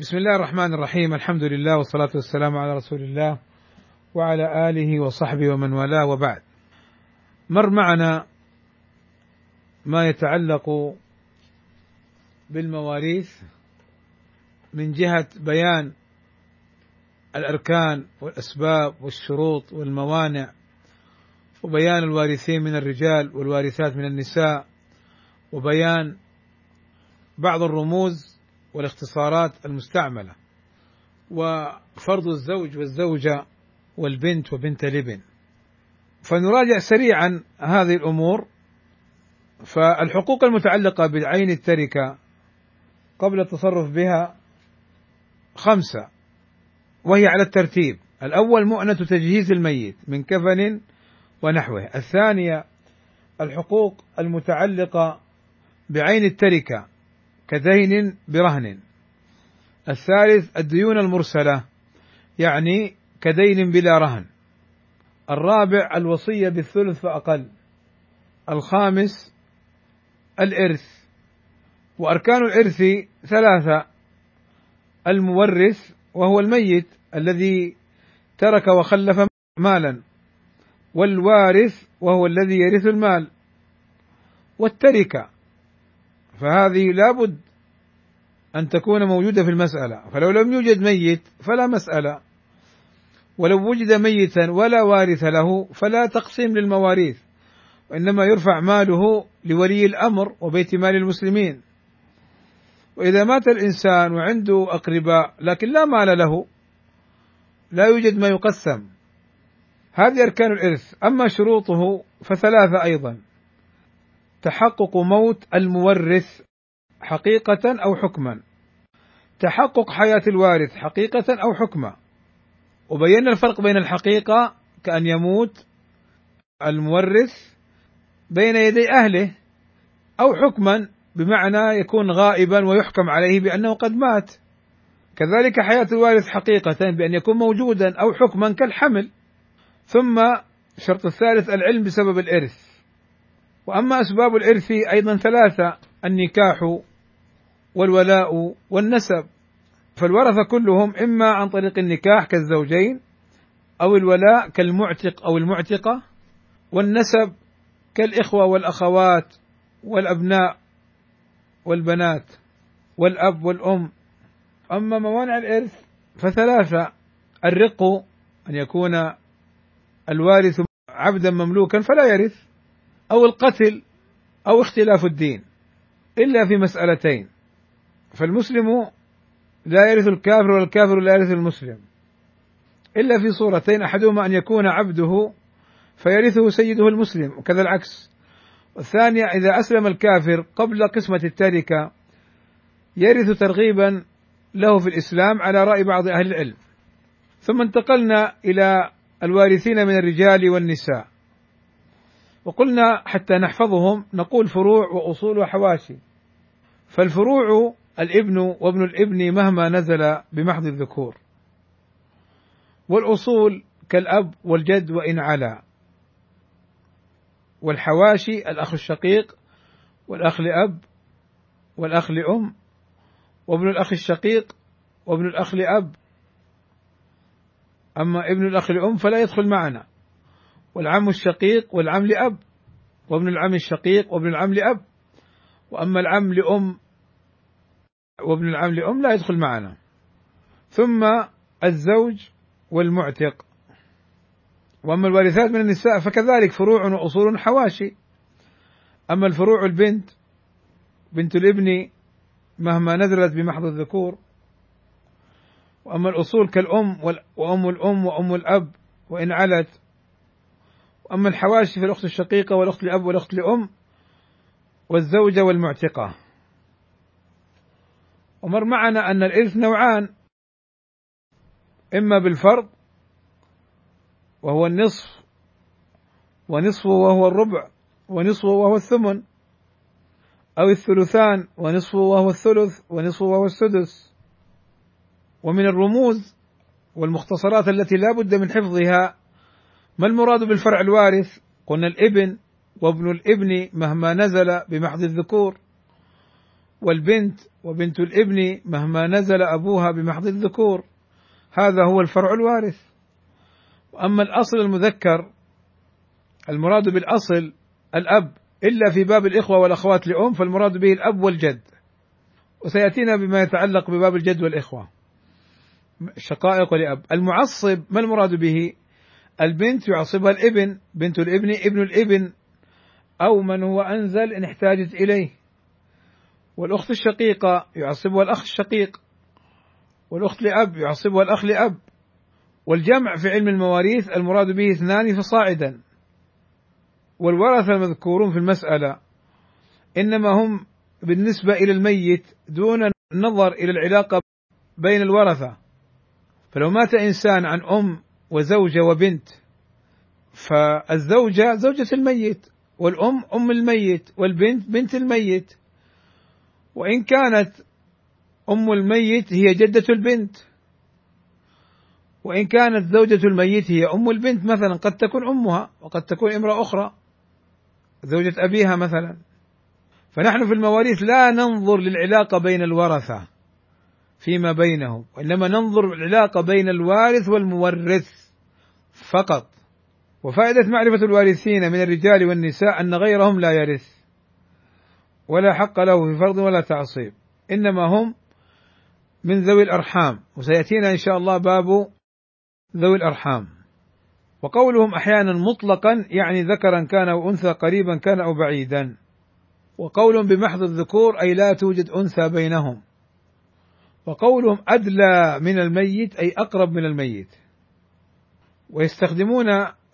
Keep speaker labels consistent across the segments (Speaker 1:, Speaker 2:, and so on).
Speaker 1: بسم الله الرحمن الرحيم. الحمد لله والصلاة والسلام على رسول الله وعلى آله وصحبه ومن والاه وبعد. مر معنا ما يتعلق بالمواريث من جهة بيان الأركان والأسباب والشروط والموانع وبيان الوارثين من الرجال والوارثات من النساء وبيان بعض الرموز والاختصارات المستعملة. وفرض الزوج والزوجة والبنت وبنت الابن. فنراجع سريعا هذه الأمور. فالحقوق المتعلقة بعين التركة قبل التصرف بها خمسة وهي على الترتيب. الأول مؤنة تجهيز الميت من كفن ونحوه. الثانية الحقوق المتعلقة بعين التركة كدين برهن. الثالث الديون المرسلة يعني كدين بلا رهن. الرابع الوصية بالثلث فاقل الخامس الإرث. وأركان الإرث ثلاثة. المورث وهو الميت الذي ترك وخلف مالا. والوارث وهو الذي يرث المال. والتركة فهذه لابد أن تكون موجودة في المسألة. فلو لم يوجد ميت فلا مسألة. ولو وجد ميتا ولا وارث له فلا تقسيم للمواريث وإنما يرفع ماله لولي الأمر وبيت مال المسلمين. وإذا مات الإنسان وعنده أقرباء لكن لا مال له لا يوجد ما يقسم. هذه أركان الإرث. أما شروطه فثلاثة أيضا. تحقق موت المورث حقيقة أو حكما. تحقق حياة الوارث حقيقة أو حكما. وبينا الفرق بين الحقيقة كأن يموت المورث بين يدي أهله أو حكما بمعنى يكون غائبا ويحكم عليه بأنه قد مات. كذلك حياة الوارث حقيقة بأن يكون موجودا أو حكما كالحمل. ثم الشرط الثالث العلم بسبب الإرث. وأما أسباب الإرث أيضا ثلاثة النكاح والولاء والنسب. فالورثه كلهم إما عن طريق النكاح كالزوجين أو الولاء كالمعتق أو المعتقة والنسب كالإخوة والأخوات والأبناء والبنات والأب والأم. أما موانع الإرث فثلاثة الرق أن يكون الوارث عبدا مملوكا فلا يرث. أو القتل أو اختلاف الدين إلا في مسألتين. فالمسلم لا يرث الكافر والكافر لا يرث المسلم. إلا في صورتين أحدهما أن يكون عبده فيرثه سيده المسلم وكذا العكس. والثانية إذا أسلم الكافر قبل قسمة التركة يرث ترغيبا له في الإسلام على رأي بعض أهل العلم. ثم انتقلنا إلى الوارثين من الرجال والنساء. وقلنا حتى نحفظهم نقول فروع وأصول وحواشي فالفروع الابن وابن الابن مهما نزل بمحض الذكور. والأصول كالأب والجد وإن علا. والحواشي الأخ الشقيق والأخ لأب والأخ لأم وابن الأخ الشقيق وابن الأخ لأب. أما ابن الأخ لأم فلا يدخل معنا. والعم الشقيق والعم لأب وابن العم الشقيق وابن العم لأب. وأما العم لأم وابن العم لأم لا يدخل معنا. ثم الزوج والمعتق. وأما الوارثات من النساء فكذلك فروع وأصول حواشي أما الفروع البنت بنت الابن مهما نزلت بمحض الذكور. وأما الأصول كالأم وأم الأم وأم الأب وإن علت أما الحواشي فالأخت الشقيقة والأخت لأب والأخت لأم والزوجة والمعتقة. ومر معنا أن الإرث نوعان إما بالفرض وهو النصف ونصفه وهو الربع ونصفه وهو الثمن أو الثلثان ونصفه وهو الثلث ونصفه وهو السدس. ومن الرموز والمختصرات التي لا بد من حفظها ما المراد بالفرع الوارث؟ قلنا الابن وابن الابن مهما نزل بمحض الذكور والبنت وبنت الابن مهما نزل أبوها بمحض الذكور. هذا هو الفرع الوارث. وأما الأصل المذكر المراد بالأصل الأب إلا في باب الإخوة والأخوات لأم فالمراد به الأب والجد. وسيأتينا بما يتعلق بباب الجد والإخوة. شقائق لأب. المعصب ما المراد به؟ البنت يعصبها الابن بنت الابن ابن الابن أو من هو أنزل إن احتاجت إليه. والأخت الشقيقة يعصبها الأخ الشقيق والأخت لأب يعصبها الأخ لأب. والجمع في علم المواريث المراد به اثنان فصاعدا. والورثة المذكورون في المسألة إنما هم بالنسبة إلى الميت دون النظر إلى العلاقة بين الورثة. فلو مات إنسان عن أم وزوجة وبنت. فالزوجة زوجة الميت والأم أم الميت والبنت بنت الميت. وإن كانت أم الميت هي جدة البنت. وإن كانت زوجة الميت هي أم البنت مثلا قد تكون أمها وقد تكون امرأة أخرى. زوجة أبيها مثلا. فنحن في المواريث لا ننظر للعلاقة بين الورثة فيما بينهم وإنما ننظر العلاقة بين الوارث والمورث. فقط. وفائدة معرفة الوارثين من الرجال والنساء أن غيرهم لا يرث ولا حق له في فرض ولا تعصيب إنما هم من ذوي الأرحام. وسيأتينا إن شاء الله باب ذوي الأرحام. وقولهم أحيانا مطلقا يعني ذكرا كان أو أنثى قريبا كان أو بعيدا. وقول بمحض الذكور أي لا توجد أنثى بينهم. وقولهم أدلى من الميت أي أقرب من الميت. ويستخدمون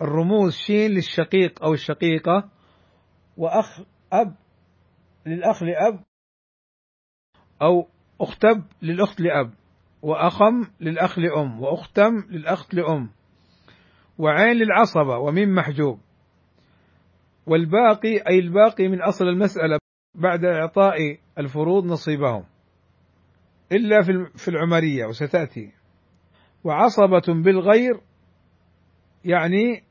Speaker 1: الرموز شين للشقيق أو الشقيقة وأخ أب للأخ لأب أو أختب للأخت لأب وأخم للأخ لأم وأختم للأخت لأم وعين للعصبة ومن محجوب. والباقي أي الباقي من أصل المسألة بعد إعطاء الفروض نصيبهم. إلا في العمرية وستأتي. وعصبة بالغير يعني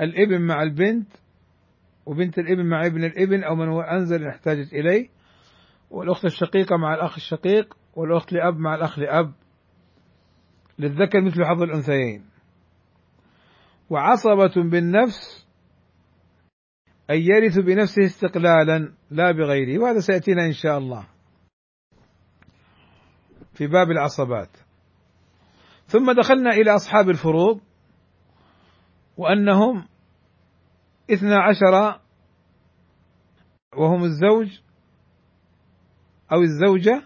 Speaker 1: الابن مع البنت وبنت الابن مع ابن الابن أو من هو أنزل احتاجت إليه والأخت الشقيقة مع الأخ الشقيق والأخت لأب مع الأخ لأب. للذكر مثل حظ الأنثيين. وعصبة بالنفس أي يرث بنفسه استقلالا لا بغيره وهذا سيأتينا إن شاء الله في باب العصبات. ثم دخلنا إلى أصحاب الفروض وأنهم اثنا عشر وهم الزوج أو الزوجة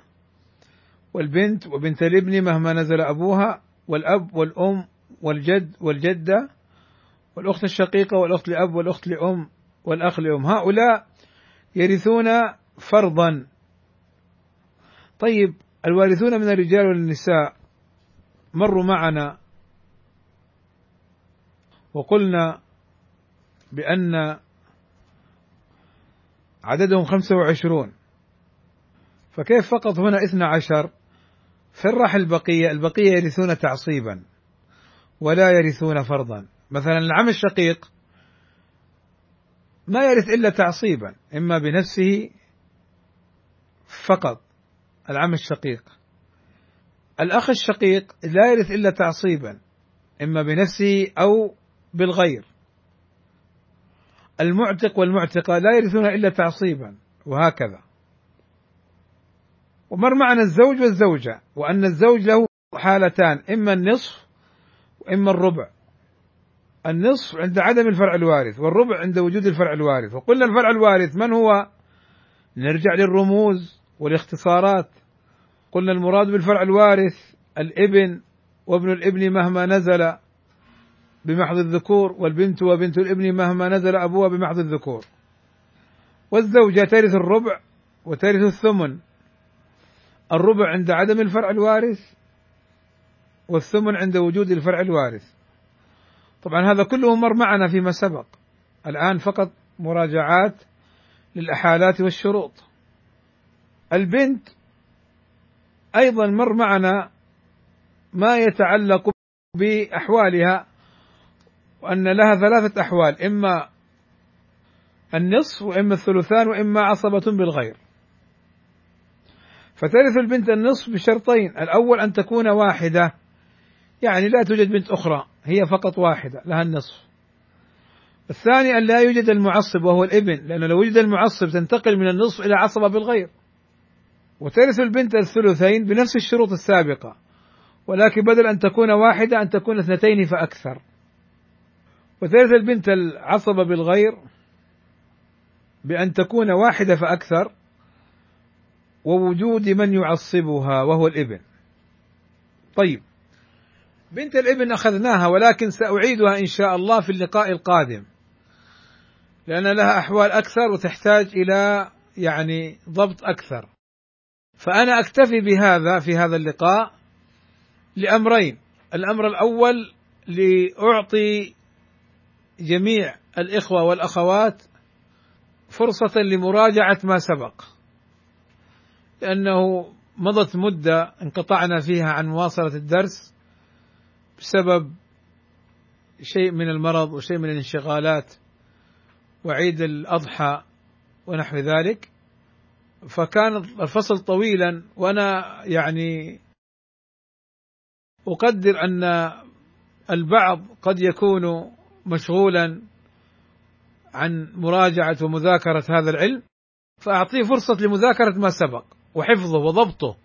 Speaker 1: والبنت وبنت الابن مهما نزل أبوها والأب والأم والجد والجدة والأخت الشقيقة والأخت لأب والأخت لأم والأخ لأم. هؤلاء يرثون فرضا. طيب الوارثون من الرجال والنساء مروا معنا وقلنا بأن عددهم خمسة وعشرون. فكيف فقط هنا اثنى عشر؟ فرح البقية البقية يرثون تعصيبا ولا يرثون فرضا. مثلا العم الشقيق ما يرث إلا تعصيبا إما بنفسه فقط العم الشقيق. الأخ الشقيق لا يرث إلا تعصيبا إما بنفسه أو بالغير. المعتق والمعتقة لا يرثون إلا تعصيبا وهكذا. ومر معنا الزوج والزوجة وأن الزوج له حالتان إما النصف وإما الربع. النصف عند عدم الفرع الوارث والربع عند وجود الفرع الوارث. وقلنا الفرع الوارث من هو؟ نرجع للرموز والاختصارات. قلنا المراد بالفرع الوارث الإبن وابن الإبن مهما نزل بمحض الذكور والبنت وبنت الابن مهما نزل أبوها بمحض الذكور. والزوجة ترث الربع وترث الثمن. الربع عند عدم الفرع الوارث والثمن عند وجود الفرع الوارث. طبعا هذا كله مر معنا فيما سبق. الآن فقط مراجعات للأحالات والشروط. البنت أيضا مر معنا ما يتعلق بأحوالها وأن لها ثلاثة أحوال إما النصف وإما الثلثان وإما عصبة بالغير. فترث البنت النصف بشرطين الأول أن تكون واحدة يعني لا توجد بنت أخرى هي فقط واحدة لها النصف. الثاني أن لا يوجد المعصب وهو الإبن لأنه لو وجد المعصب تنتقل من النصف إلى عصبة بالغير. وترث البنت الثلثين بنفس الشروط السابقة ولكن بدل أن تكون واحدة أن تكون اثنتين فأكثر. وترث البنت العصبة بالغير بأن تكون واحدة فأكثر ووجود من يعصبها وهو الإبن. طيب بنت الإبن أخذناها ولكن سأعيدها إن شاء الله في اللقاء القادم لأن لها أحوال أكثر وتحتاج إلى يعني ضبط أكثر. فأنا أكتفي بهذا في هذا اللقاء لأمرين الأمر الأول لأعطي جميع الإخوة والأخوات فرصة لمراجعة ما سبق. لأنه مضت مدة انقطعنا فيها عن مواصلة الدرس بسبب شيء من المرض وشيء من الانشغالات وعيد الأضحى ونحو ذلك. فكان الفصل طويلا وأنا يعني أقدر أن البعض قد يكون مشغولا عن مراجعة ومذاكرة هذا العلم فأعطيه فرصة لمذاكرة ما سبق وحفظه وضبطه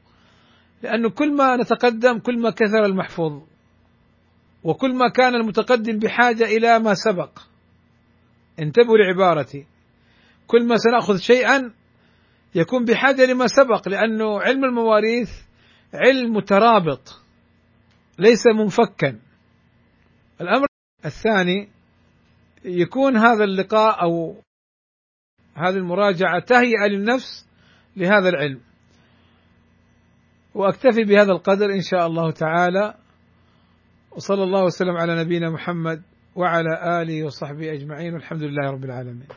Speaker 1: لأنه كل ما نتقدم كل ما كثر المحفوظ وكل ما كان المتقدم بحاجة إلى ما سبق. انتبهوا لعبارتي. كل ما سنأخذ شيئا يكون بحاجة لما سبق لأنه علم المواريث علم مترابط ليس منفكا. الأمر الثاني يكون هذا اللقاء أو هذه المراجعة تهيئة للنفس لهذا العلم. وأكتفي بهذا القدر إن شاء الله تعالى. وصلى الله وسلم على نبينا محمد وعلى آله وصحبه أجمعين والحمد لله رب العالمين.